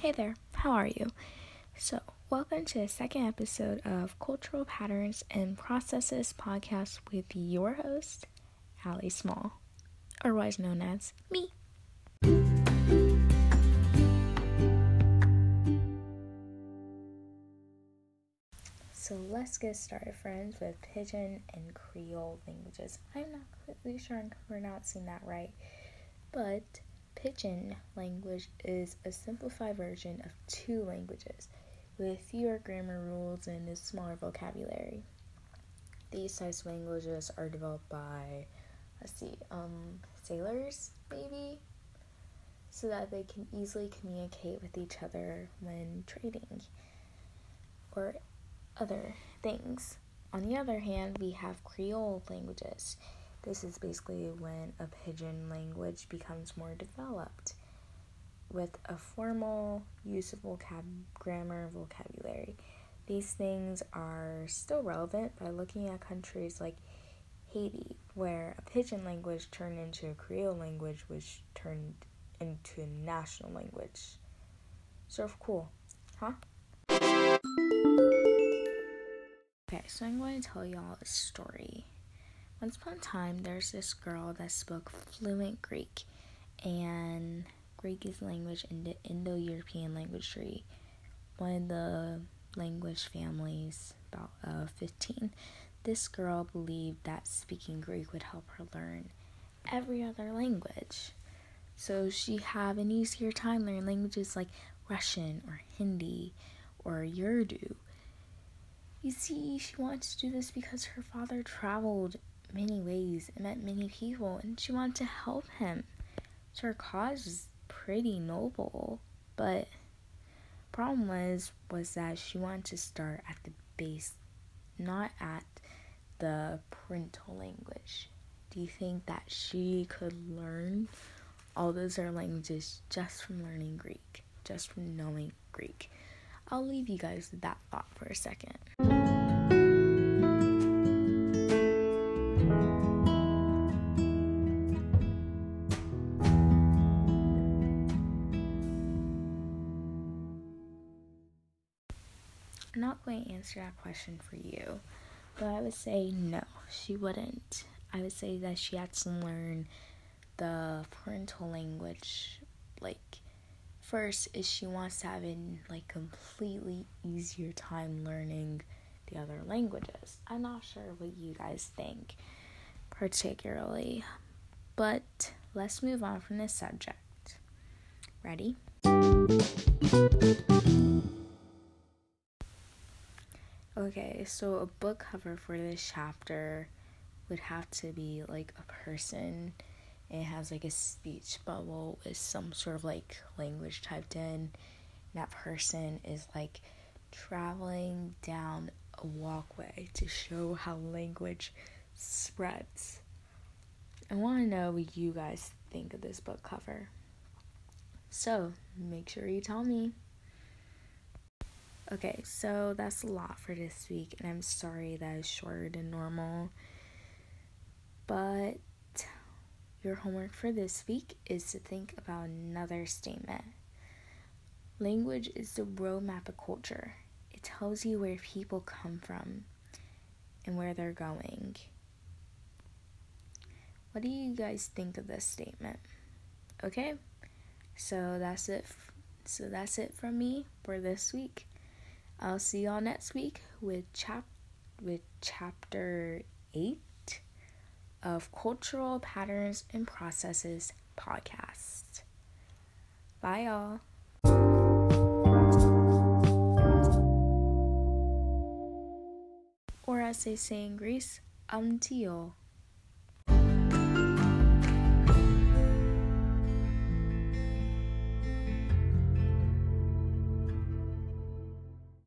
Hey there, how are you? So, welcome to the second episode of Cultural Patterns and Processes podcast with your host, Allie Small, otherwise known as me. So let's get started, friends, with Pidgin and Creole languages. I'm not completely sure I'm pronouncing that right, but Pidgin language is a simplified version of two languages with fewer grammar rules and a smaller vocabulary. These types of languages are developed by, let's see, um, sailors, maybe, so that they can easily communicate with each other when trading or other things. On the other hand, we have Creole languages. This is basically when a pidgin language becomes more developed with a formal use of vocab grammar vocabulary. These things are still relevant by looking at countries like Haiti, where a pidgin language turned into a Creole language, which turned into a national language. Sort of cool, huh? Okay, so I'm going to tell y'all a story. Once upon a time, there's this girl that spoke fluent Greek, and Greek is language in the Indo European language tree, one of the language families, about uh, 15. This girl believed that speaking Greek would help her learn every other language. So she have an easier time learning languages like Russian or Hindi or Urdu. You see, she wanted to do this because her father traveled many ways and met many people, and she wanted to help him. So her cause was pretty noble, but problem was was that she wanted to start at the base, not at the parental language. Do you think that she could learn all those other languages just from learning Greek, just from knowing Greek? I'll leave you guys with that thought for a second. I'm not going to answer that question for you, but I would say no, she wouldn't. I would say that she had to learn the parental language. Like, first, is she wants to have a like completely easier time learning the other languages. I'm not sure what you guys think, particularly, but let's move on from this subject. Ready? Okay, so a book cover for this chapter would have to be like a person. It has like a speech bubble with some sort of like language typed in. And That person is like traveling down a walkway to show how language spreads. I want to know what you guys think of this book cover. So, make sure you tell me. Okay, so that's a lot for this week, and I'm sorry that is shorter than normal. But your homework for this week is to think about another statement. Language is the roadmap of culture, it tells you where people come from and where they're going. What do you guys think of this statement? Okay, so that's it. So that's it from me for this week. I'll see y'all next week with chap with chapter 8 of Cultural Patterns and Processes podcast. Bye y'all. Or as they say in Greece, antio.